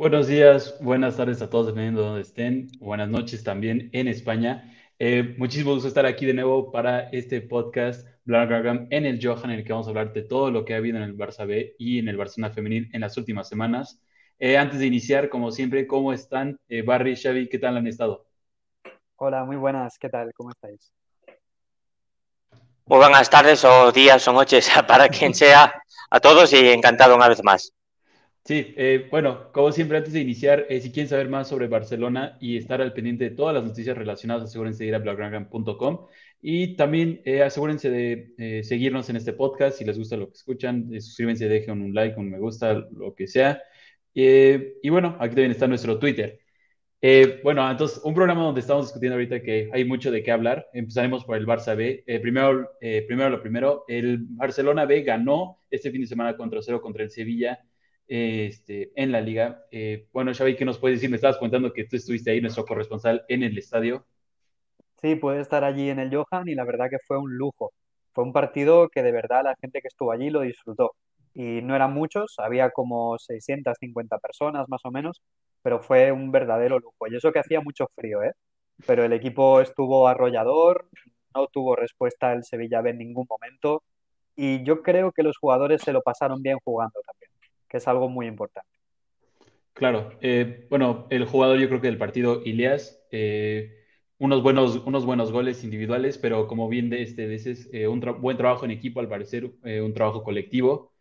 Buenos días, buenas tardes a todos, dependiendo de donde estén. Buenas noches también en España. Eh, muchísimo gusto estar aquí de nuevo para este podcast Blanc en el Johan, en el que vamos a hablar de todo lo que ha habido en el Barça B y en el Barcelona Femenil en las últimas semanas. Eh, antes de iniciar, como siempre, ¿cómo están? Eh, Barry, Xavi, ¿qué tal han estado? Hola, muy buenas, ¿qué tal? ¿Cómo estáis? Muy buenas tardes o días o noches para quien sea, a todos y encantado una vez más. Sí, eh, bueno, como siempre, antes de iniciar, eh, si quieren saber más sobre Barcelona y estar al pendiente de todas las noticias relacionadas, asegúrense de ir a blograngram.com y también eh, asegúrense de seguirnos en este podcast. Si les gusta lo que escuchan, suscríbanse, dejen un like, un me gusta, lo que sea. y bueno, aquí también está nuestro Twitter. bueno, entonces, un programa donde estamos discutiendo ahorita que hay mucho de qué hablar. Empezaremos por el Barça B. primero, primero lo primero, el Barcelona B ganó este fin de semana contra cero contra el Sevilla este, en la liga. Eh, bueno, Xavi, ¿qué nos puedes decir? Me estabas contando que tú estuviste ahí, nuestro corresponsal, en el estadio. Sí, puede estar allí en el Johan y la verdad que fue un lujo. Fue un partido que de verdad la gente que estuvo allí lo disfrutó. Y no eran muchos, había como 650 personas más o menos, pero fue un verdadero lujo. Y eso que hacía mucho frío, ¿eh? Pero el equipo estuvo arrollador, no tuvo respuesta el Sevilla B en ningún momento. Y yo creo que los jugadores se lo pasaron bien jugando también que es algo muy importante. Claro, eh, bueno, el jugador yo creo que del partido, Ilias, eh, unos, buenos, unos buenos goles individuales, pero como bien de este, dices, eh, un buen trabajo en equipo, al parecer, un trabajo colectivo.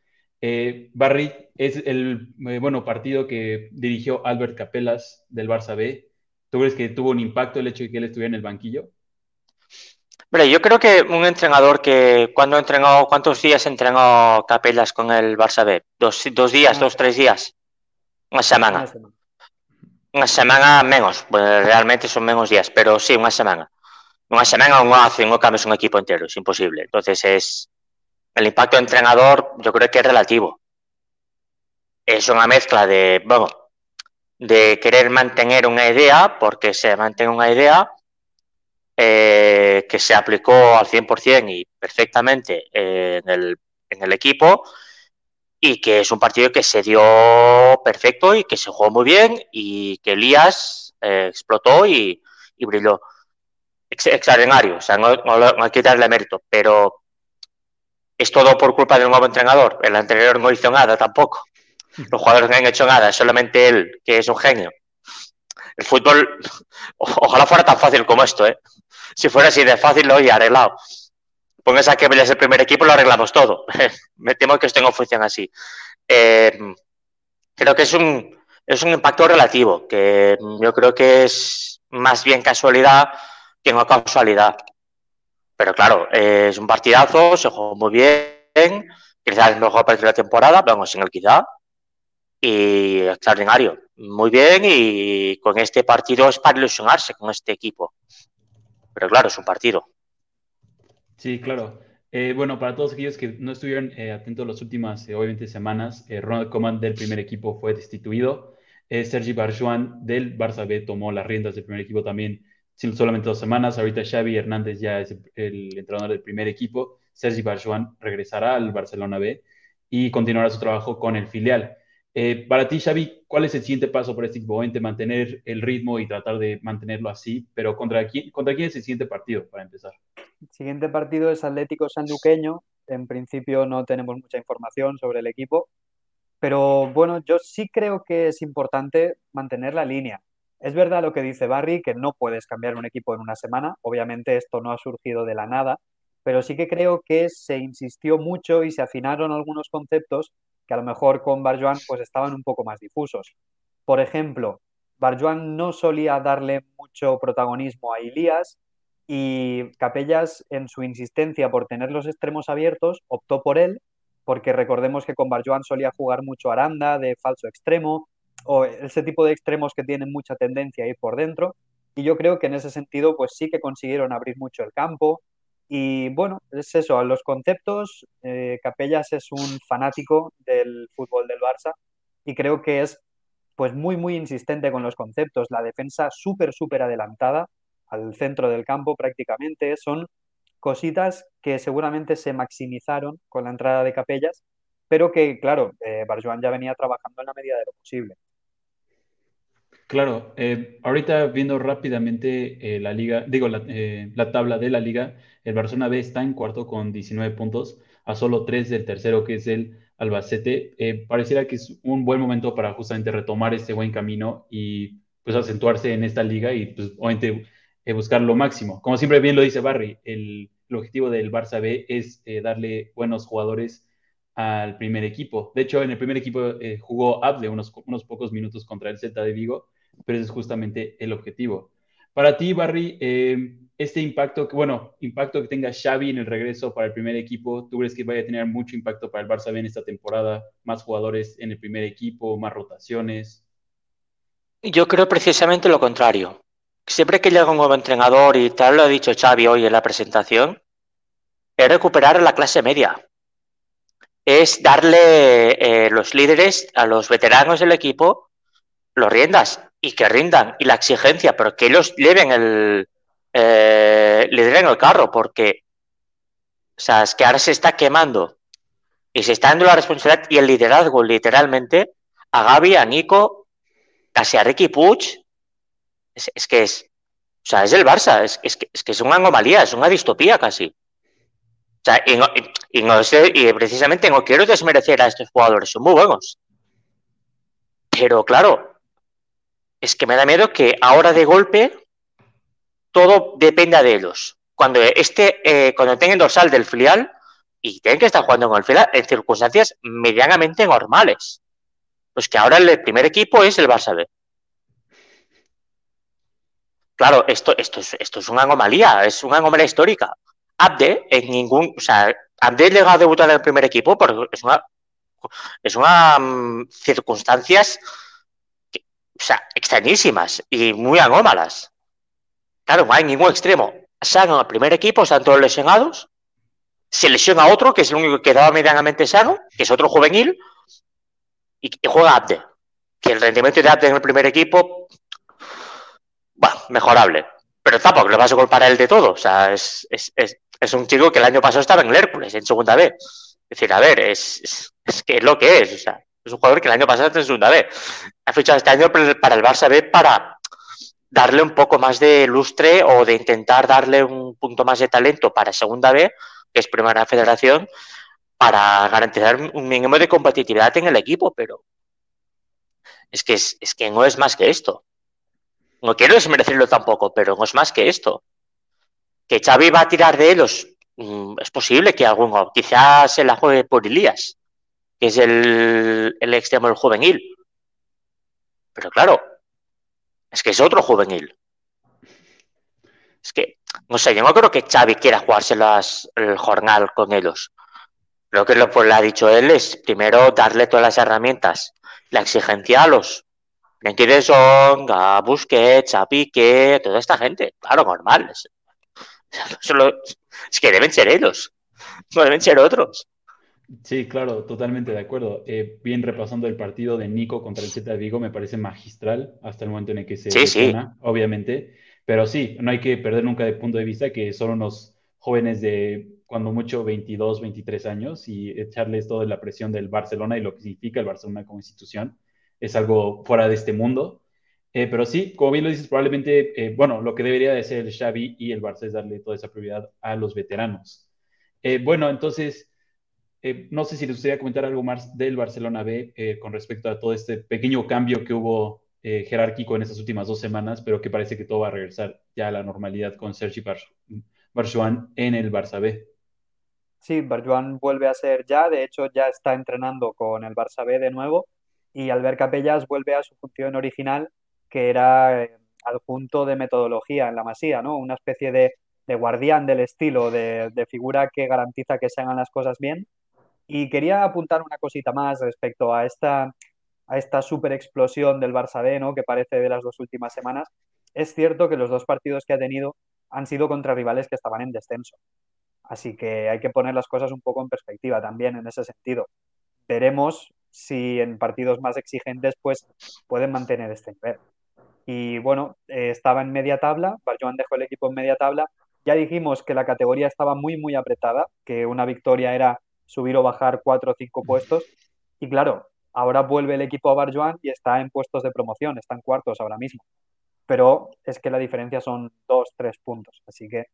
Barry es el bueno partido que dirigió Albert Capelas del Barça B. ¿Tú crees que tuvo un impacto el hecho de que él estuviera en el banquillo? Yo creo que un entrenador que cuando entrenó, ¿cuántos días entrenó Capelas con el Barça B? Dos, dos días, dos, tres días. Una semana. Una semana menos, pues realmente son menos días, pero sí, una semana. Una semana no hace, no cambias un equipo entero, es imposible. Entonces es el impacto de entrenador, yo creo que es relativo. Es una mezcla de, bueno, de querer mantener una idea, porque se mantiene una idea, eh, que se aplicó al 100% y perfectamente en, el, en, el, equipo y que es un partido que se dio perfecto y que se jugó muy bien y que Elías eh, explotó y, y, brilló. extraordinario, o sea, no, hay que darle mérito, pero es todo por culpa del nuevo entrenador. El anterior no hizo nada tampoco. Los jugadores no han hecho nada, solamente él, que es un genio. El fútbol, ojalá fuera tan fácil como esto, ¿eh? Si fuera así de fácil, lo he arreglado. Pongas a que el primer equipo, lo arreglamos todo. Me temo que esto no funciona así. Eh, creo que es un, es un impacto relativo, que yo creo que es más bien casualidad que no casualidad. Pero claro, es un partidazo, se jugó muy bien, quizás el mejor partido de la temporada, vamos, en el quizá, y extraordinario. Muy bien, y con este partido es para ilusionarse con este equipo. Pero claro, es un partido. Sí, claro. Eh, bueno, para todos aquellos que no estuvieron eh, atentos las últimas, eh, obviamente, semanas, Ronald Koeman del primer equipo fue destituido. Sergi Barjuan del Barça B tomó las riendas del primer equipo también solamente dos semanas. Ahorita Xavi Hernández ya es el entrenador del primer equipo. Sergi Barjuan regresará al Barcelona B y continuará su trabajo con el filial. Eh, para ti, Xavi, ¿cuál es el siguiente paso para este equipo? mantener el ritmo y tratar de mantenerlo así, pero ¿contra quién, ¿contra quién es el siguiente partido para empezar? El siguiente partido es Atlético Sanluqueño. En principio no tenemos mucha información sobre el equipo, pero bueno, yo sí creo que es importante mantener la línea. Es verdad lo que dice Barry, que no puedes cambiar un equipo en una semana. Obviamente esto no ha surgido de la nada, pero sí que creo que se insistió mucho y se afinaron algunos conceptos que a lo mejor con Barjuan pues estaban un poco más difusos. Por ejemplo, Barjuan no solía darle mucho protagonismo a Ilías y Capellas, en su insistencia por tener los extremos abiertos, optó por él, porque recordemos que con Barjuan solía jugar mucho Aranda de falso extremo, o ese tipo de extremos que tienen mucha tendencia a ir por dentro. Y yo creo que en ese sentido, pues sí que consiguieron abrir mucho el campo, y bueno, es eso, a los conceptos, eh, Capellas es un fanático del fútbol del Barça y creo que es pues muy, muy insistente con los conceptos. La defensa súper, súper adelantada al centro del campo prácticamente. Son cositas que seguramente se maximizaron con la entrada de Capellas, pero que, claro, eh, Barjuan ya venía trabajando en la medida de lo posible. Claro, eh, ahorita viendo rápidamente eh, la liga, digo, la, eh, la, tabla de la liga, el Barcelona B está en cuarto con 19 puntos, a solo 3 del tercero que es el Albacete. pareciera que es un buen momento para justamente retomar este buen camino y pues acentuarse en esta liga y pues obviamente buscar lo máximo. Como siempre bien lo dice Barry, el, objetivo del Barça B es darle buenos jugadores al primer equipo. De hecho, en el primer equipo jugó Abde unos, unos pocos minutos contra el Celta de Vigo pero ese es justamente el objetivo. Para ti, Barry, eh, este impacto, que, bueno, impacto que tenga Xavi en el regreso para el primer equipo, ¿tú crees que vaya a tener mucho impacto para el Barça en esta temporada? Más jugadores en el primer equipo, más rotaciones. Yo creo precisamente lo contrario. Siempre que llega un nuevo entrenador, y tal lo ha dicho Xavi hoy en la presentación, es recuperar la clase media. Es darle eh, los líderes a los veteranos del equipo los riendas y que rindan y la exigencia, pero que ellos lleven el eh, el carro, porque o sea, es que ahora se está quemando y se está dando la responsabilidad y el liderazgo literalmente a Gaby, a Nico, casi a Ricky Puig. Es, que es, o sea, es el Barça, es, es, que, es que es una anomalía, es una distopía casi. O sea, y, no, y, no sé, y precisamente no quiero desmerecer a estos jugadores, son muy buenos. Pero claro, es que me da miedo que ahora de golpe todo dependa de ellos. Cuando este, eh, cuando tengan dorsal del filial y tienen que estar jugando con el filial en circunstancias medianamente normales. Pues que ahora el primer equipo es el Barça. Claro, esto, esto, es, esto es una anomalía, es una anomalía histórica. Abde, en ningún. O sea, Abde llegado a debutar en el primer equipo porque es una. Es una mm, circunstancias o sea, extrañísimas y muy anómalas. Claro, no hay ningún extremo. Sano al primer equipo, están todos lesionados. Se lesiona otro, que es el único que quedaba medianamente sano, que es otro juvenil, y, juega Abde. Que el rendimiento de Abde en el primer equipo, bueno, mejorable. Pero tampoco le vas a culpar a él de todo. O sea, es, es, es, un chico que el año pasado estaba en el Hércules, en segunda B. Es decir, a ver, es, es, que es lo que es. O sea, es un jugador que el año pasado está en segunda B. Ha fichado este año para el Barça B para darle un poco más de lustre o de intentar darle un punto más de talento para segunda B, que es primera federación, para garantizar un mínimo de competitividad en el equipo, pero es que, es, que no es más que esto. No quiero desmerecerlo tampoco, pero no es más que esto. Que Xavi va a tirar de ellos, mm, es posible que alguno, quizás se la juegue por Elías, que es el, el extremo del juvenil. Pero claro, es que es otro juvenil. Es que, no sé, yo no creo que Xavi quiera jugarse las, el jornal con ellos. Lo que lo, pues, le ha dicho él es primero darle todas las herramientas, la exigencia a los Frenkie de Jong, a Busquets, a Piqué, toda esta gente. Claro, normal. Es que deben ser ellos, no deben ser otros. Sí, claro, totalmente de acuerdo. Eh, bien repasando el partido de Nico contra el Z de Vigo, me parece magistral hasta el momento en el que se sí, obviamente. Pero sí, no hay que perder nunca de punto de vista que son unos jóvenes de cuando mucho 22, 23 años y echarles toda la presión del Barcelona y lo que significa el Barcelona como institución es algo fuera de este mundo. Eh, pero sí, como bien lo dices, probablemente, eh, bueno, lo que debería de ser el Xavi y el Barça es darle toda esa prioridad a los veteranos. bueno, entonces eh, no sé si les gustaría comentar algo más del Barcelona B eh, con respecto a todo este pequeño cambio que hubo eh, jerárquico en estas últimas dos semanas, pero que parece que todo va a regresar ya a la normalidad con Sergi Barjuan en el Barça B. Sí, Barjuan vuelve a ser ya, de hecho ya está entrenando con el Barça B de nuevo y Albert Capellas vuelve a su función original, que era adjunto de metodología en la Masía, ¿no? Una especie de, guardián del estilo, de, de, figura que garantiza que se hagan las cosas bien y quería apuntar una cosita más respecto a esta, a esta super explosión del Barça B, ¿no? que parece de las dos últimas semanas. Es cierto que los dos partidos que ha tenido han sido contra rivales que estaban en descenso. Así que hay que poner las cosas un poco en perspectiva también en ese sentido. Veremos si en partidos más exigentes pues pueden mantener este nivel. Y bueno, eh, estaba en media tabla, Barjoan dejó el equipo en media tabla. Ya dijimos que la categoría estaba muy, muy apretada, que una victoria era subir o bajar cuatro o cinco puestos. Y claro, Ahora vuelve el equipo a Barjuan y está en puestos de promoción, están cuartos ahora mismo. Pero es que la diferencia son dos, tres puntos, así que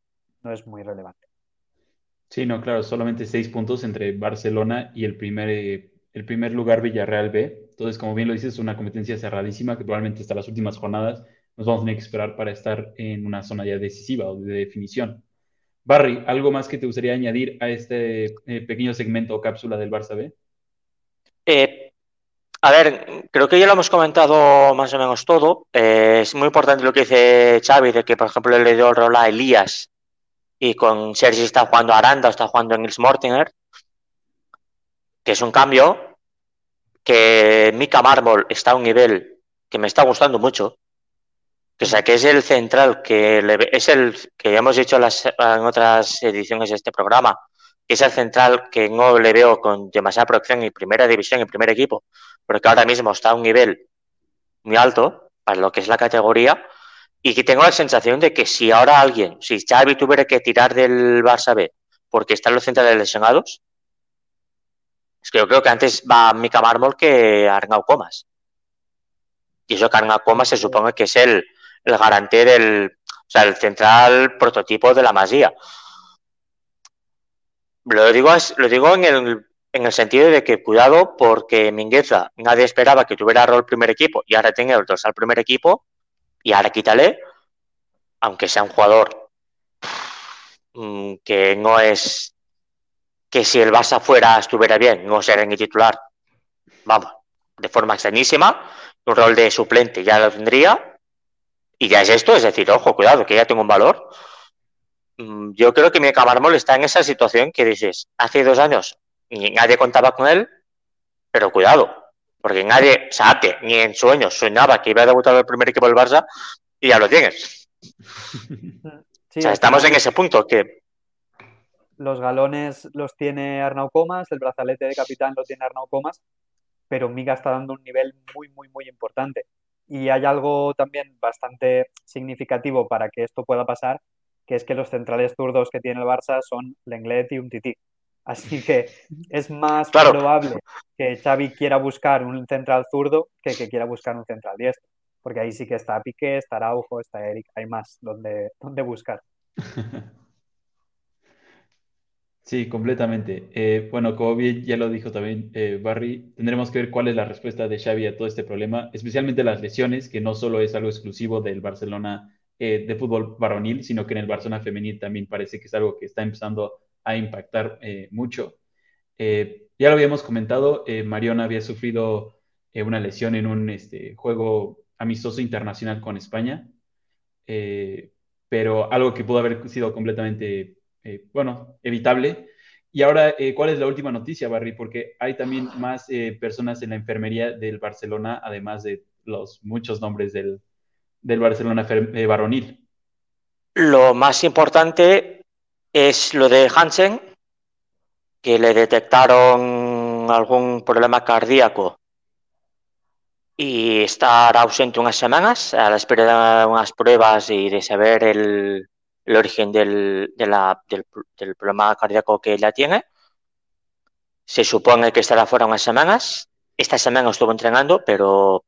no es muy relevante. Sí, no, claro, solamente seis puntos entre Barcelona y el primer, eh, el primer lugar Villarreal B. Entonces, como bien lo dices, es una competencia cerradísima que probablemente hasta las últimas jornadas nos vamos a tener que esperar para estar en una zona ya decisiva o de definición. Barry, ¿algo más que te gustaría añadir a este eh, pequeño segmento o cápsula del Barça B? Eh, a ver, creo que ya lo hemos comentado más o menos todo. Eh, es muy importante lo que dice Xavi, de que, por ejemplo, le dio el rol a Elías y con Sergi está jugando Aranda o está jugando Nils Mortinger, que es un cambio, que Mika Marmol está a un nivel que me está gustando mucho, que, sea, que es el central, que es el que ya hemos dicho en otras ediciones de este programa, que es el central que no le veo con demasiada producción en primera división, en primer equipo, pero que ahora mismo está a un nivel muy alto para lo que es la categoría y que tengo la sensación de que si ahora alguien, si Xavi tuviera que tirar del Barça B porque están los centrales lesionados, es que yo creo que antes va Mika Mármol que Arnau Comas. Y eso que Arnau Comas se supone que es el, el garante del, o sea, el central prototipo de la Masía. Lo digo, lo digo en el, en el sentido de que cuidado porque Mingueza nadie esperaba que tuviera rol primer equipo y ahora tiene el al primer equipo y ahora quítale, aunque sea un jugador mm, que no es que si el Barça fuera estuviera bien, no sería ni titular. Vamos, de forma extrañísima, un rol de suplente ya lo tendría y ya es esto, es decir, ojo, cuidado, que ya tengo un valor. Mm, yo creo que mi Mármol está en esa situación que dices, hace dos años nadie contaba con él, pero cuidado, porque nadie, o sea, ni en sueños soñaba que iba a debutar el primer equipo del Barça y ya lo tienes. o sea, estamos en ese punto que... Los galones los tiene Arnau Comas, el brazalete de capitán lo tiene Arnau Comas, pero Miga está dando un nivel muy, muy, muy importante. Y hay algo también bastante significativo para que esto pueda pasar, que es que los centrales zurdos que tiene el Barça son Lenglet y Umtiti. Así que es más probable que Xavi quiera buscar un central zurdo que que quiera buscar un central diestro. Porque ahí sí que está Piqué, está Araujo, está Eric, hay más donde, donde buscar. Sí, completamente. Eh, bueno, como bien ya lo dijo también eh, Barry, tendremos que ver cuál es la respuesta de Xavi a todo este problema, especialmente las lesiones, que no solo es algo exclusivo del Barcelona eh, de fútbol varonil, sino que en el Barcelona femenil también parece que es algo que está empezando a impactar mucho. ya lo habíamos comentado, Mariona había sufrido una lesión en un este, juego amistoso internacional con España, pero algo que pudo haber sido completamente eh, bueno, evitable. Y ahora, eh, ¿cuál es la última noticia, Barry? Porque hay también más eh, personas en la enfermería del Barcelona, además de los muchos nombres del, del Barcelona varonil. Lo más importante es lo de Hansen, que le detectaron algún problema cardíaco y estar ausente unas semanas a la espera de unas pruebas y de saber el, el origen del, del, problema cardíaco que ella tiene. Se supone que estará fuera unas semanas. Esta semana estuvo entrenando, pero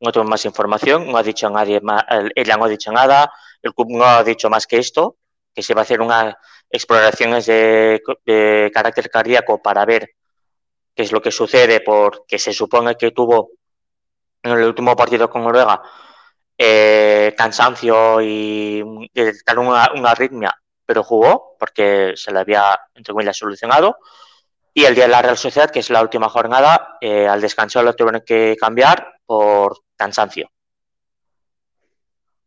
no tengo más información. No ha dicho nadie más, ella no ha dicho nada. El club no ha dicho más que esto, que se va a hacer unas exploraciones de, de carácter cardíaco para ver qué es lo que sucede, porque se supone que tuvo en el último partido con Noruega eh, cansancio y detectar una, una, arritmia, pero jugó porque se le había, entre comillas, solucionado. Y el día de la Real Sociedad, que es la última jornada, eh, al descanso lo tuvieron que cambiar por cansancio.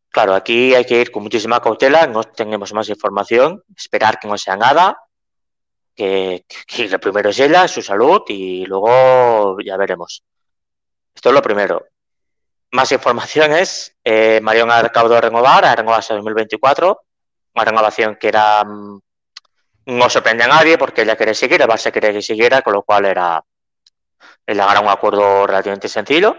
Claro, aquí hay que ir con muchísima cautela, no tenemos más información, esperar que no sea nada, que, que, lo primero es ella, su salud y luego ya veremos. Esto es lo primero. Más informaciones, eh, Marion acabó de renovar, ha renovado hasta 2024, una renovación que era mm, no sorprende a nadie porque ella quiere seguir, el Barça quería que siguiera, con lo cual era el un acuerdo relativamente sencillo.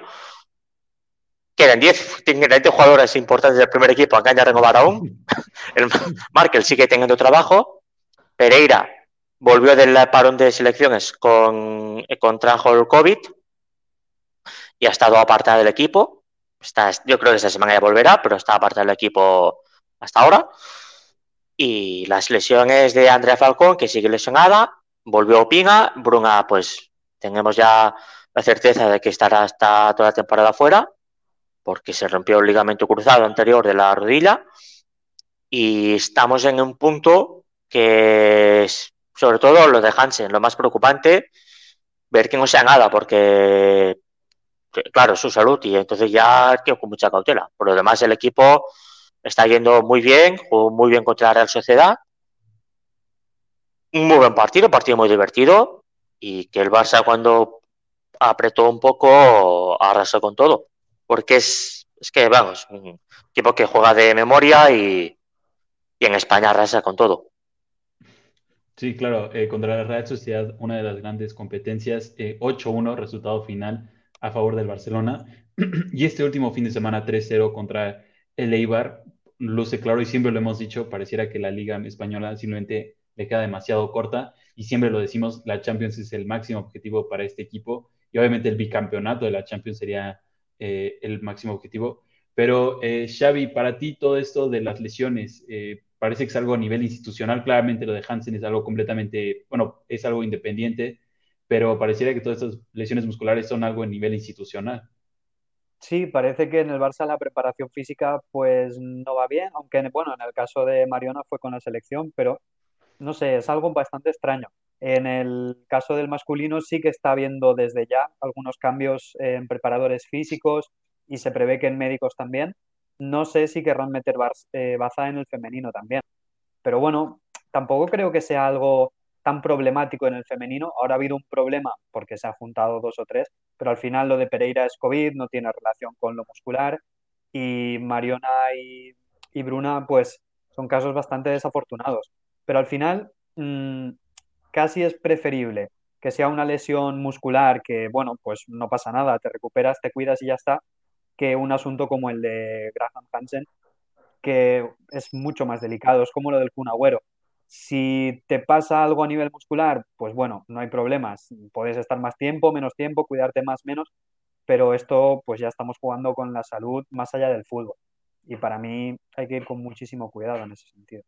Quedan 10, 10 jugadores importantes del primer equipo, acá ya renovar aún. El Markel sigue teniendo trabajo. Pereira volvió del parón de selecciones con contrajo el COVID y ha estado apartada del equipo. Está, yo creo que esta semana ya volverá, pero está apartada del equipo hasta ahora. Y las lesiones de Andrea Falcón, que sigue lesionada, volvió Pina, Bruna, pues tenemos ya la certeza de que estará hasta toda la temporada fuera, porque se rompió el ligamento cruzado anterior de la rodilla. Y estamos en un punto que es, sobre todo lo de Hansen, lo más preocupante, ver que no sea nada, porque, claro, su salud y entonces ya que con mucha cautela. Por lo demás, el equipo está yendo muy bien, jugó muy bien contra la Real Sociedad. Un muy buen partido, partido muy divertido y que el Barça cuando apretó un poco arrasó con todo. Porque es, es que, vamos, un equipo que juega de memoria y, y en España arrasa con todo. Sí, claro, eh, contra la Real Sociedad, una de las grandes competencias, 8-1, eh, resultado final a favor del Barcelona. y este último fin de semana, 3-0 contra el Eibar, luce claro y siempre lo hemos dicho, pareciera que la Liga Española simplemente le queda demasiado corta y siempre lo decimos, la Champions es el máximo objetivo para este equipo y obviamente el bicampeonato de la Champions sería eh, el máximo objetivo. Pero Xavi, para ti todo esto de las lesiones, parece que es algo a nivel institucional. Claramente lo de Hansen es algo completamente, bueno, es algo independiente, pero pareciera que todas estas lesiones musculares son algo a nivel institucional. Sí, parece que en el Barça la preparación física pues no va bien, aunque bueno, en el caso de Mariona fue con la selección, pero no sé, es algo bastante extraño. En el caso del masculino sí que está habiendo desde ya algunos cambios en preparadores físicos y se prevé que en médicos también, no sé si querrán meter eh, Baza en el femenino también. Pero bueno, tampoco creo que sea algo tan problemático en el femenino. Ahora ha habido un problema porque se han juntado dos o tres, pero al final lo de Pereira es COVID, no tiene relación con lo muscular. Y Mariona y, Bruna, pues son casos bastante desafortunados. Pero al final, mm, casi es preferible que sea una lesión muscular que, bueno, pues no pasa nada, te recuperas, te cuidas y ya está, que un asunto como el de Graham Hansen, que es mucho más delicado, es como lo del Kun Agüero. Si te pasa algo a nivel muscular, pues bueno, no hay problemas. Puedes estar más tiempo, menos tiempo, cuidarte más, menos, pero esto pues ya estamos jugando con la salud más allá del fútbol. Y para mí hay que ir con muchísimo cuidado en ese sentido.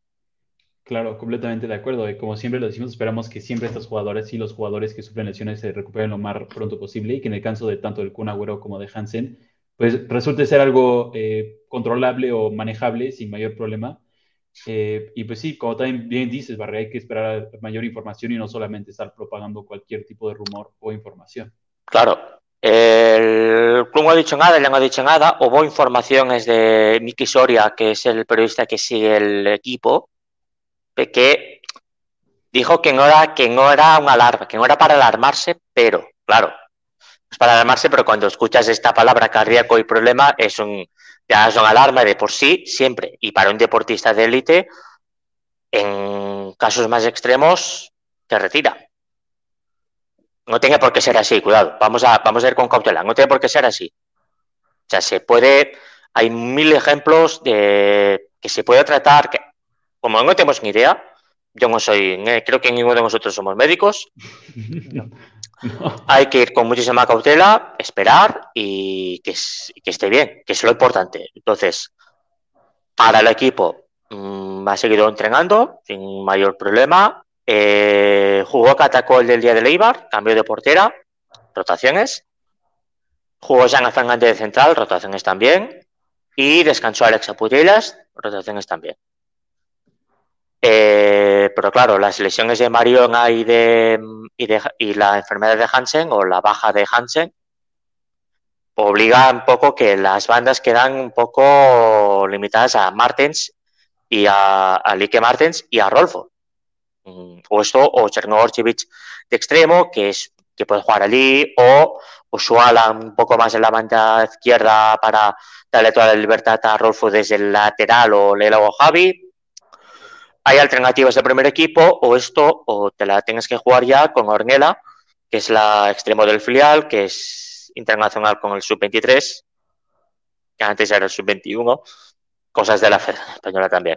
Claro, completamente de acuerdo. Y como siempre lo decimos, esperamos que siempre estos jugadores y los jugadores que sufren lesiones se recuperen lo más pronto posible y que en el caso de tanto del Kun Agüero como de Hansen, pues resulte ser algo eh, controlable o manejable sin mayor problema. Eh, y pues sí, como también bien dices, Barre, hay que esperar mayor información y no solamente estar propagando cualquier tipo de rumor o información. Claro, el club no ha dicho nada, le no ha dicho nada. Hubo informaciones de Miki Soria, que es el periodista que sigue el equipo, que dijo que no era, que no era una alarma, que no era para alarmarse, pero, claro, para alarmarse, pero cuando escuchas esta palabra cardíaco y problema, es un, ya es una alarma de por sí, siempre. Y para un deportista de élite, en casos más extremos, te retira. No tiene por qué ser así, cuidado. Vamos a, vamos a ir con cautela. No tiene por qué ser así. O sea, se puede. Hay mil ejemplos de que se puede tratar. Que, como no tenemos ni idea, yo no soy. Creo que ninguno de nosotros somos médicos. Hay que ir con muchísima cautela, esperar y que, esté bien, que es lo importante. Entonces, para el equipo mm, ha seguido entrenando sin mayor problema. Eh, jugó Catacol del día de Leibar, cambio de portera, rotaciones. Jugó Jean Fernández de central, rotaciones también. Y descansó Alexa Putellas, rotaciones también. Eh, pero claro, las lesiones de Mariona y, de, y, la enfermedad de Hansen o la baja de Hansen obliga un poco que las bandas quedan un poco limitadas a Martens y a, a Lique Martens y a Rolfo. Mm, o esto, o Chernoborchevich de extremo, que es que puede jugar allí, o Usuala un poco más en la banda izquierda para darle toda la libertad a Rolfo desde el lateral o Lela o Javi hay alternativas de primer equipo o esto o te la tienes que jugar ya con Ornella, que es la extremo del filial, que es internacional con el sub-23, que antes era el sub-21, cosas de la Federación Española también.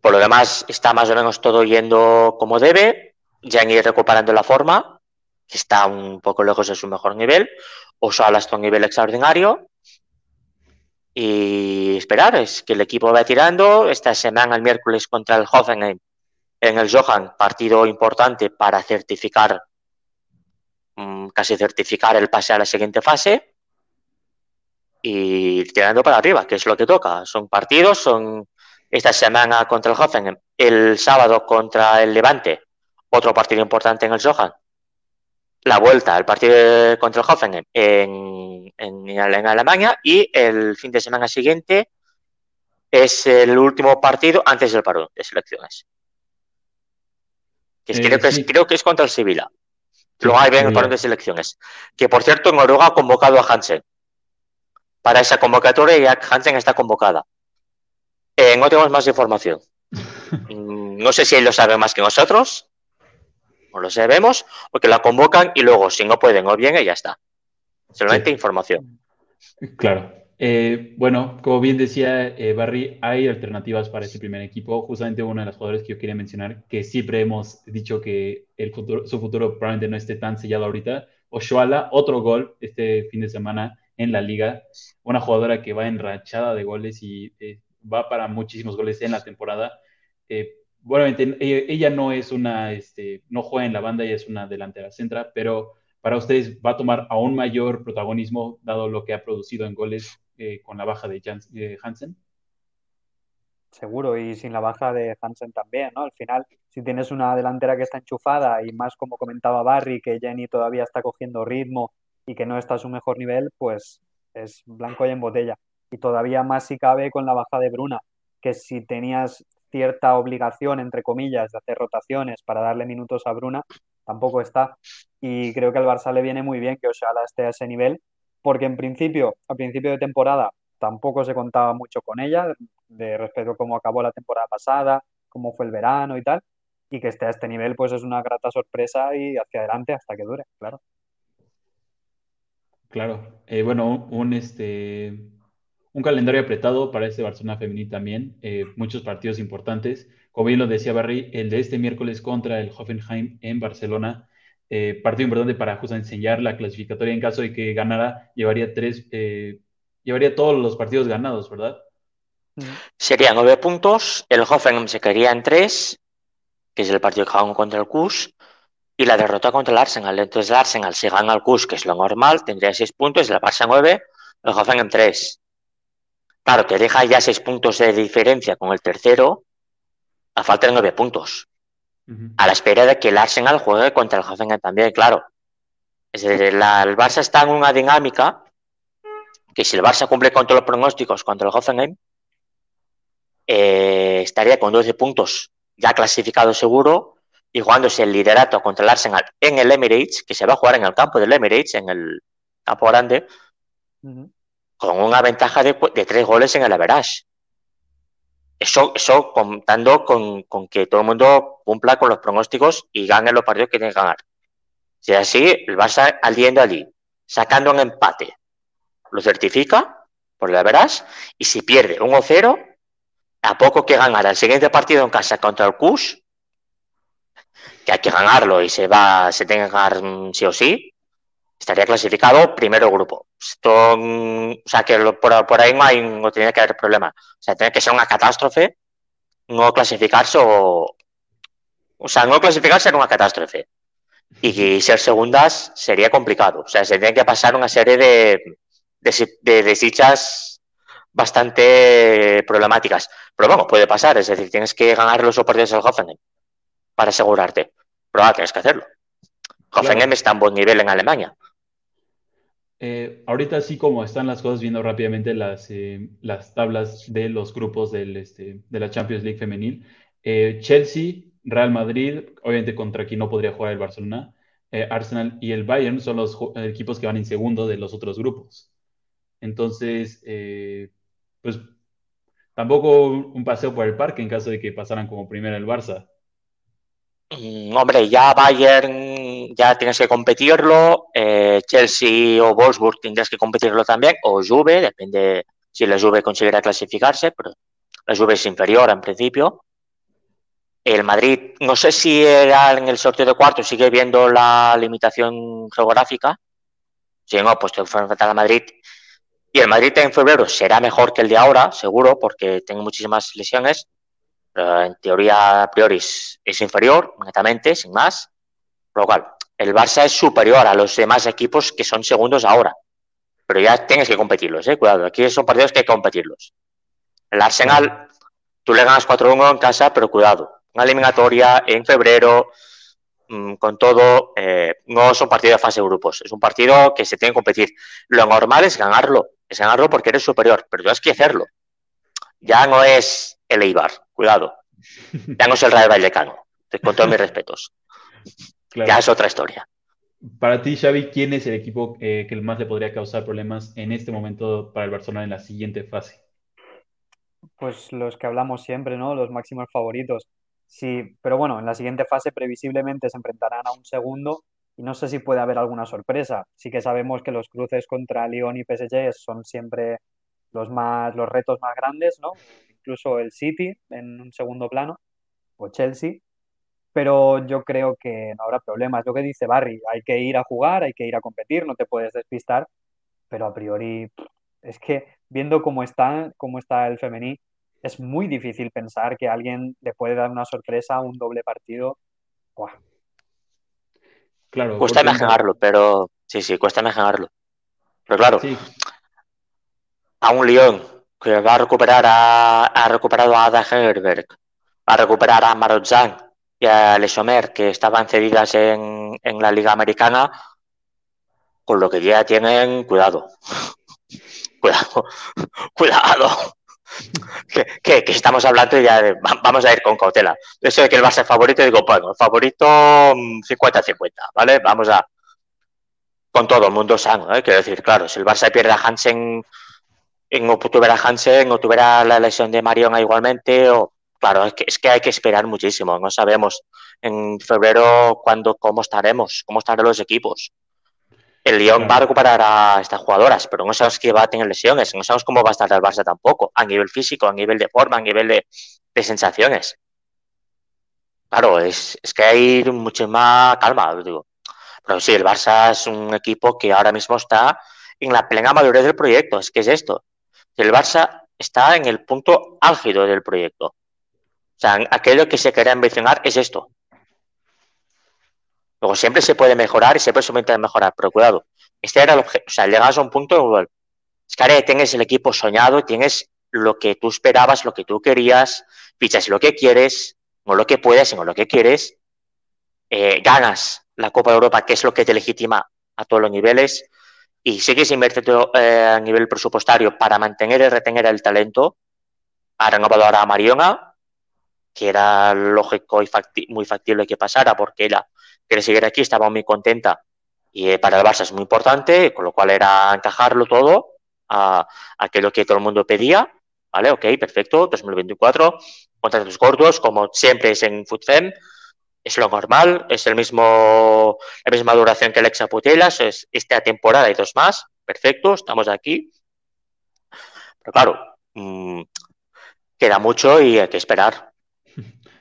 Por lo demás, está más o menos todo yendo como debe, ya han ido recuperando la forma, que está un poco lejos de su mejor nivel, o Sala está a un nivel extraordinario. Y esperar, es que el equipo va tirando. Esta semana, el miércoles, contra el Hoffenheim en el Johan, partido importante para certificar, mm, casi certificar el pase a la siguiente fase. Y tirando para arriba, que es lo que toca. Son partidos, son esta semana contra el Hoffenheim, el sábado contra el Levante, otro partido importante en el Johan, la vuelta al partido contra el Hoffenheim en, en, Alemania y el fin de semana siguiente es el último partido antes del paro de selecciones. Que creo, que es, creo que es contra el Sevilla. Luego hay bien el parón de selecciones. Que por cierto, Noruega ha convocado a Hansen. Para esa convocatoria ya Hansen está convocada. Eh, no tenemos más información. Mm, no sé si él lo sabe más que nosotros, no lo sabemos, o que la convocan y luego, si no pueden o bien, ya está. Solamente información. Claro. Eh, bueno, como bien decía eh, Barry, hay alternativas para ese primer equipo. Justamente una de las jugadores que yo quería mencionar, que siempre hemos dicho que el futuro, su futuro probablemente no esté tan sellado ahorita. Oshuala, otro gol este fin de semana en la liga. Una jugadora que va enrachada de goles y eh, va para muchísimos goles en la temporada. Eh, bueno, ella, no es una, este, no juega en la banda, ella es una delantera centra, pero para ustedes va a tomar aún mayor protagonismo dado lo que ha producido en goles eh, con la baja de Hansen. Seguro, y sin la baja de Hansen también, ¿no? Al final, si tienes una delantera que está enchufada y más como comentaba Barry, que Jenny todavía está cogiendo ritmo y que no está a su mejor nivel, pues es blanco y en botella y todavía más si cabe con la baja de Bruna, que si tenías cierta obligación, entre comillas, de hacer rotaciones para darle minutos a Bruna, tampoco está. Y creo que al Barça le viene muy bien que Oshala esté a ese nivel, porque en principio, a principio de temporada, tampoco se contaba mucho con ella, de respecto a cómo acabó la temporada pasada, cómo fue el verano y tal, y que esté a este nivel, pues es una grata sorpresa y hacia adelante hasta que dure, claro. Claro, eh, bueno, un este un calendario apretado para este Barcelona femenil también, eh, muchos partidos importantes. Como bien lo decía Barry, el de este miércoles contra el Hoffenheim en Barcelona, eh, partido importante para justo enseñar la clasificatoria en caso de que ganara, llevaría tres, eh, llevaría todos los partidos ganados, ¿verdad? Sería nueve puntos, el Hoffenheim se quedaría en tres, que es el partido que juegan contra el KUS, y la derrota contra el Arsenal. Entonces el Arsenal, si gana el KUS, que es lo normal, tendría seis puntos, el Barça nueve, el Hoffenheim tres. Claro, te deja ya seis puntos de diferencia con el tercero, a falta de nueve puntos. A la espera de que el Arsenal juegue contra el Hoffenheim también, claro. Es decir, el Barça está en una dinámica que si el Barça cumple con todos los pronósticos contra el Hoffenheim, eh, estaría con 12 puntos ya clasificado seguro y jugándose el liderato contra el Arsenal en el Emirates, que se va a jugar en el campo del Emirates, en el campo grande, con una ventaja de, tres goles en el average. Eso, eso contando con, que todo el mundo cumpla con los pronósticos y gane los partidos que tiene que ganar. Si es así, el Barça al yendo allí, sacando un empate, lo certifica por el average y si pierde 1-0, a poco que ganar el siguiente partido en casa contra el CUS, que hay que ganarlo y se va, se tiene que ganar mm, sí o sí, estaría clasificado primero grupo. Esto, mm, o sea, que por, ahí no, hay, no tiene que haber problema. O sea, tiene que ser una catástrofe no clasificarse o... O sea, no clasificarse era una catástrofe. Y ser segundas sería complicado. O sea, se tiene que pasar una serie de, de, de desdichas bastante problemáticas. Pero bueno, puede pasar. Es decir, tienes que ganar los partidos del Hoffenheim para asegurarte. Pero ahora tienes que hacerlo. Hoffenheim está en buen nivel en Alemania. Eh, ahorita sí como están las cosas viendo rápidamente las, eh, las tablas de los grupos del, este, de la Champions League femenil. Eh, Chelsea, Real Madrid, obviamente contra quien no podría jugar el Barcelona, Arsenal y el Bayern son los equipos que van en segundo de los otros grupos. Entonces, pues tampoco un paseo por el parque en caso de que pasaran como primero el Barça. Mm, hombre, ya Bayern ya tienes que competirlo, eh, Chelsea o Wolfsburg tendrás que competirlo también, o Juve, depende si la Juve conseguirá clasificarse, pero la Juve es inferior en principio. El Madrid, no sé si era en el sorteo de cuartos, sigue viendo la limitación geográfica. Si no, pues te enfrentar al Madrid. Y el Madrid en febrero será mejor que el de ahora, seguro, porque tengo muchísimas lesiones. Pero en teoría, a priori, es inferior, netamente, sin más. Lo cual, el Barça es superior a los demás equipos que son segundos ahora. Pero ya tienes que competirlos, eh. Cuidado, aquí son partidos que hay que competirlos. El Arsenal, tú le ganas 4-1 en casa, pero cuidado. Una eliminatoria en febrero, mm, con todo, eh, no es un partido de fase de grupos, es un partido que se tiene que competir. Lo normal es ganarlo, es ganarlo porque eres superior, pero tienes que hacerlo. Ya no es el Eibar, cuidado. Ya no es el Rayo Vallecano, con todos mis respetos. Ya es otra historia. Para ti, Xavi, ¿quién es el equipo eh, que más le podría causar problemas en este momento para el Barcelona en la siguiente fase? Pues los que hablamos siempre, ¿no? Los máximos favoritos. Sí, pero bueno, en la siguiente fase previsiblemente se enfrentarán a un segundo y no sé si puede haber alguna sorpresa. Sí que sabemos que los cruces contra Lyon y PSG son siempre los más los retos más grandes, ¿no? Incluso el City en un segundo plano o Chelsea, pero yo creo que no habrá problemas. Lo que dice Barry, hay que ir a jugar, hay que ir a competir, no te puedes despistar, pero a priori es que viendo cómo está, cómo está el femení, es muy difícil pensar que alguien le puede dar una sorpresa a un doble partido. Claro, cuesta imaginarlo, pero sí, sí, cuesta imaginarlo. Pero claro, a un León que va a recuperar a, ha recuperado a Ada Hegerberg, va a recuperar a Marozán y a Lesomer, que estaban cedidas en, en la Liga Americana, con lo que ya tienen, cuidado. cuidado, cuidado. Que, estamos hablando ya de, vamos a ir con cautela. Eso de que el Barça es favorito, digo, bueno, favorito 50-50, mm, ¿vale? Vamos a, con todo el mundo sano, ¿eh? quiero decir, claro, si el Barça pierde a Hansen, no tuviera Hansen, o tuviera la lesión de Mariona igualmente, o, claro, es que, es que hay que esperar muchísimo, no sabemos en febrero cuándo, cómo estaremos, cómo estarán los equipos. El Lyon va a recuperar a estas jugadoras, pero no sabemos que va a tener lesiones, no sabemos cómo va a estar el Barça tampoco, a nivel físico, a nivel de forma, a nivel de, sensaciones. Claro, es, que hay mucha más calma, digo. Pero sí, el Barça es un equipo que ahora mismo está en la plena madurez del proyecto. Es que es esto. El Barça está en el punto álgido del proyecto. O sea, aquello que se quería mencionar es esto. Luego siempre se puede mejorar y siempre se puede mejorar, pero cuidado, este era el objeto, o sea, llegas a un punto, es que tienes el equipo soñado, tienes lo que tú esperabas, lo que tú querías, fichas lo que quieres, no lo que puedes, sino lo que quieres, eh, ganas la Copa de Europa, que es lo que te legitima a todos los niveles, y sigues invirtiendo eh, a nivel presupuestario para mantener y retener el talento, ha renovado ahora a Mariona, que era lógico y muy factible que pasara, porque era quiere seguir aquí, estaba muy contenta y eh, para el Barça es muy importante, con lo cual era encajarlo todo a, aquello que todo el mundo pedía, ¿vale? Ok, perfecto, 2024, contratos gordos, como siempre es en FUTFEM, es lo normal, es el mismo, la misma duración que el Exaputelas, es esta temporada y dos más, perfecto, estamos aquí. Pero claro, mm, queda mucho y hay que esperar.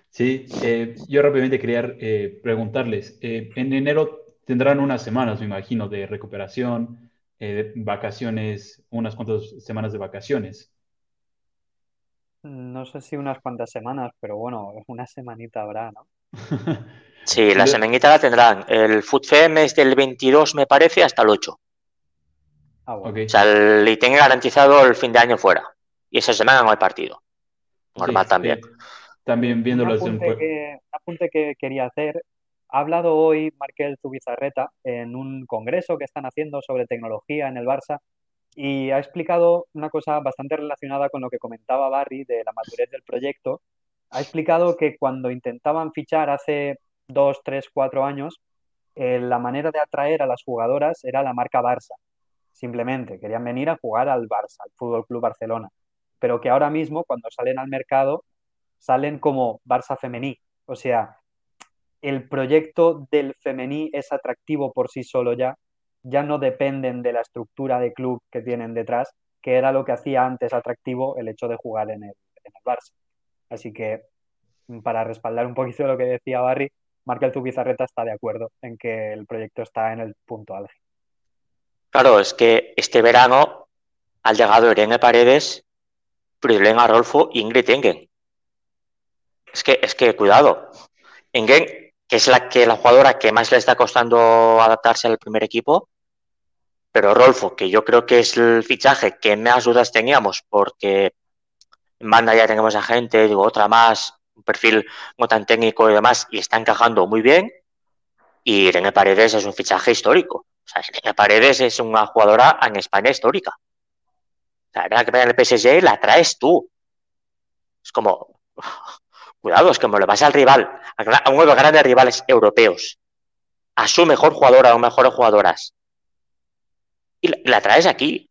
Sí, eh, yo rápidamente quería eh, preguntarles, eh, en enero tendrán unas semanas, me imagino, de recuperación, de vacaciones, unas cuantas semanas de vacaciones. No sé si unas cuantas semanas, pero bueno, una semanita habrá, ¿no? sí, la semanita la tendrán. El FUTFEM es del 22, me parece, hasta el 8. Ah, bueno. O sea, le tienen garantizado el fin de año fuera. Y esa semana no hay partido. Normal también. También viéndolo un apunte, que, apunte que quería hacer. Ha hablado hoy Markel Zubizarreta en un congreso que están haciendo sobre tecnología en el Barça y ha explicado una cosa bastante relacionada con lo que comentaba Barry de la madurez del proyecto. Ha explicado que cuando intentaban fichar hace dos, tres, cuatro años, eh, la manera de atraer a las jugadoras era la marca Barça. Simplemente querían venir a jugar al Barça, al Fútbol Club Barcelona. Pero que ahora mismo, cuando salen al mercado, salen como Barça femení. O sea, el proyecto del femení es atractivo por sí solo ya, ya no dependen de la estructura de club que tienen detrás, que era lo que hacía antes atractivo el hecho de jugar en el, Barça. Así que para respaldar un poquito lo que decía Barry, Markel Zubizarreta está de acuerdo en que el proyecto está en el punto álgido. Claro, es que este verano ha llegado Irene Paredes, Fridolin Arolfo y Ingrid Engen. Es que, es que, cuidado. Engen, que es la, que, la jugadora que más le está costando adaptarse al primer equipo, pero Rolfo, que yo creo que es el fichaje que más dudas teníamos, porque en banda ya tenemos a gente, digo, otra más, un perfil no tan técnico y demás, y está encajando muy bien. Y Irene Paredes es un fichaje histórico. O sea, Irene Paredes es una jugadora en España histórica. O sea, la que en el PSG la traes tú. Es como, cuidado, es como le vas al rival, a uno de los grandes rivales europeos, a su mejor jugadora o mejores jugadoras, y la, traes aquí.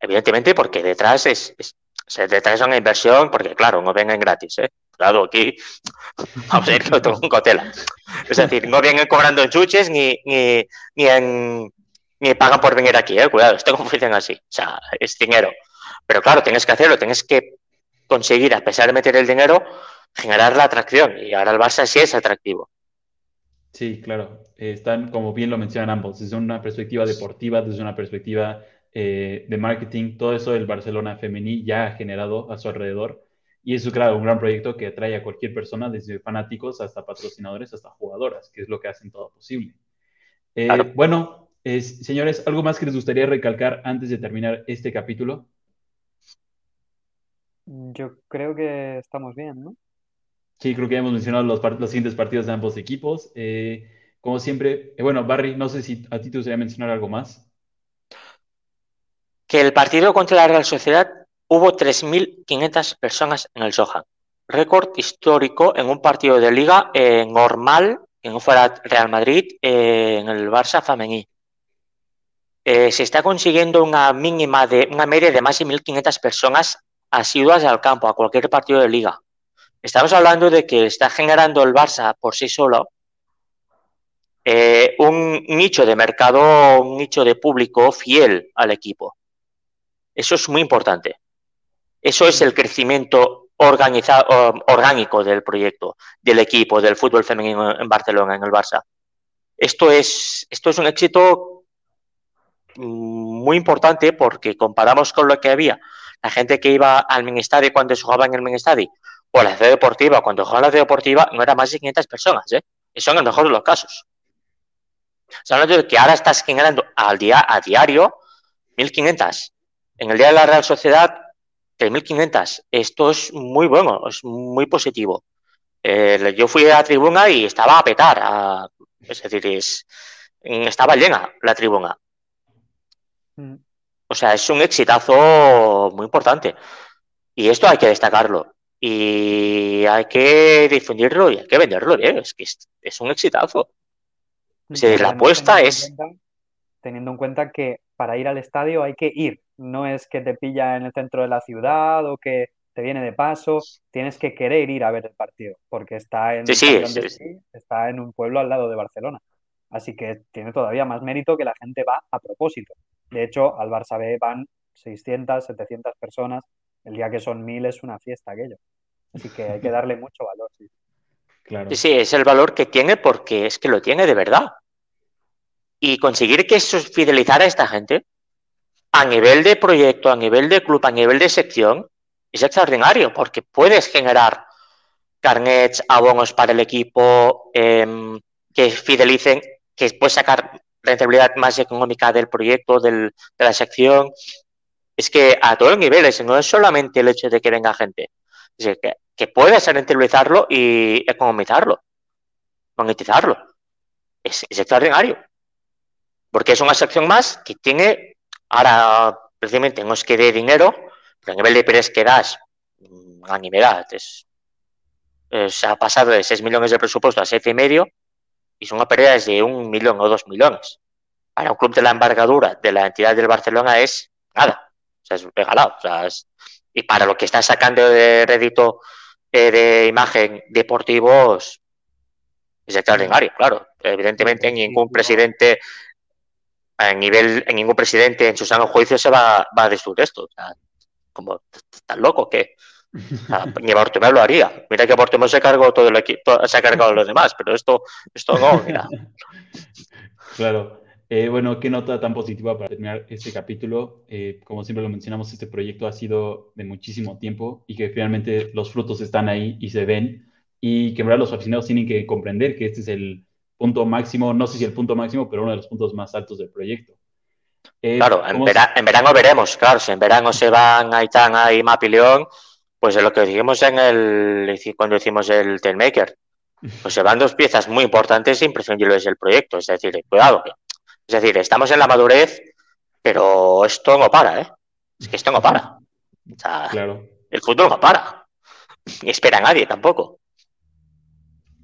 Evidentemente, porque detrás es, detrás es una inversión, porque claro, no vengan gratis, ¿eh? Claro, aquí vamos a ir con cotela. Es decir, no vienen cobrando chuches ni, ni, ni, en, ni pagan por venir aquí, ¿eh? Cuidado, esto como dicen así. O sea, es dinero. Pero claro, tienes que hacerlo, tienes que conseguir, a pesar de meter el dinero, generar la atracción. Y ahora el Barça sí es atractivo. Sí, claro. están, como bien lo mencionan ambos, desde una perspectiva deportiva, desde una perspectiva eh, de marketing, todo eso el Barcelona Femení ya ha generado a su alrededor. Y eso, claro, un gran proyecto que atrae a cualquier persona, desde fanáticos hasta patrocinadores, hasta jugadoras, que es lo que hacen todo posible. Eh, bueno, señores, ¿algo más que les gustaría recalcar antes de terminar este capítulo? Yo creo que estamos bien, ¿no? Sí, creo que hemos mencionado los, los siguientes partidos de ambos equipos. Eh, como siempre, eh, bueno, Barry, no sé si a ti te gustaría mencionar algo más. Que el partido contra la Real Sociedad hubo 3.500 personas en el Soja. Récord histórico en un partido de liga eh, normal, que no fuera Real Madrid, en el Barça Femení. se está consiguiendo una mínima de una media de más de 1.500 personas asiduas al campo a cualquier partido de liga. Estamos hablando de que está generando el Barça por sí solo eh, un nicho de mercado, un nicho de público fiel al equipo. Eso es muy importante. Eso es el crecimiento orgánico del proyecto, del equipo, del fútbol femenino en Barcelona, en el Barça. Esto es, esto es un éxito muy importante porque comparamos con lo que había. La gente que iba al Ministario cuando se jugaba en el Ministario o la ciudad deportiva, cuando jugaba en la ciudad deportiva, no era más de 500 personas, ¿eh? Eso en el mejor de los casos. O de que ahora estás generando al día, a diario 1.500. En el día de la Real Sociedad, 3.500. Esto es muy bueno, es muy positivo. Eh, yo fui a la tribuna y estaba a petar. es decir, es, estaba llena la tribuna. Mm. O sea, es un exitazo muy importante. Y esto hay que destacarlo y hay que difundirlo y hay que venderlo bien. Es que es, un exitazo. la apuesta es. teniendo en cuenta que para ir al estadio hay que ir, no es que te pilla en el centro de la ciudad o que te viene de paso, tienes que querer ir a ver el partido, porque está en, está en un pueblo al lado de Barcelona. Así que tiene todavía más mérito que la gente va a propósito. De hecho, al Barça B van 600, 700 personas. El día que son mil es una fiesta aquello. Así que hay que darle mucho valor. Sí. Claro. sí, es el valor que tiene porque es que lo tiene de verdad. Y conseguir que eso fidelizar a esta gente a nivel de proyecto, a nivel de club, a nivel de sección, es extraordinario porque puedes generar carnets, abonos para el equipo em, que fidelicen, que puedes sacar rentabilidad más económica del proyecto, de la sección. Es que a todos los niveles, no es solamente el hecho de que venga gente, es que que puedes rentabilizarlo y economizarlo, monetizarlo. Es, extraordinario. Porque es una sección más que tiene, ahora precisamente no es que dé dinero, pero a nivel de precios que das, mm, es, se ha pasado de 6 millones de presupuesto a 7,5 y medio y son pérdidas de un millón o dos millones. Para un club de la embargadura de la entidad del Barcelona es nada, o sea, es regalado. O sea, y para lo que está sacando de rédito eh, de imagen deportivos es extraordinario, claro. Evidentemente ningún presidente a nivel, en ningún presidente en su sano juicio se va, va a destruir esto. como tan loco que ni Bartomeu lo haría. Mira que Bartomeu se cargó todo el equipo, se ha cargado a los demás, pero esto, esto no, mira. Claro. Eh, bueno, qué nota tan positiva para terminar este capítulo. Eh, como siempre lo mencionamos, este proyecto ha sido de muchísimo tiempo y que finalmente los frutos están ahí y se ven y que en verdad los aficionados tienen que comprender que este es el punto máximo, no sé si el punto máximo, pero uno de los puntos más altos del proyecto. Eh, claro, en, verano veremos, claro, si en verano se van Aitana y Mapi León, pues es lo que dijimos en el cuando hicimos el Telmaker. Pues se van dos piezas muy importantes e imprescindibles del proyecto. Es decir, cuidado, es decir, estamos en la madurez, pero esto no para, ¿eh? Es que esto no para. O sea, claro. el fútbol no para. Ni espera a nadie tampoco.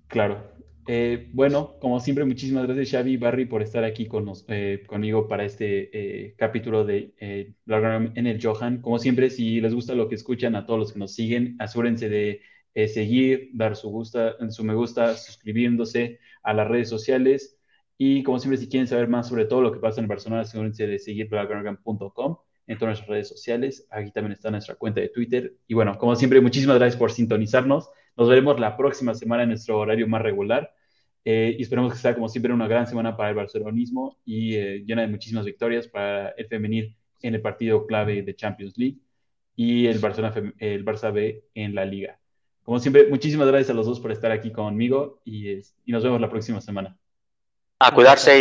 Claro. Eh, bueno, como siempre, muchísimas gracias Xavi y Barry por estar aquí con eh, conmigo para este eh, capítulo de en el Johan. Como siempre, si les gusta lo que escuchan, a todos los que nos siguen, asegúrense de seguir, dar su, gusta, su me gusta, suscribiéndose a las redes sociales. Y como siempre, si quieren saber más sobre todo lo que pasa en Barcelona, asegúrense de seguir blackground.com en todas nuestras redes sociales. Aquí también está nuestra cuenta de Twitter. Y bueno, como siempre, muchísimas gracias por sintonizarnos. Nos veremos la próxima semana en nuestro horario más regular. Eh, y esperemos que sea, como siempre, una gran semana para el barcelonismo y eh, llena de muchísimas victorias para el femenil en el partido clave de Champions League y el, Barcelona, el Barça B en la Liga. Como siempre, muchísimas gracias a los dos por estar aquí conmigo y, y nos vemos la próxima semana. A cuidarse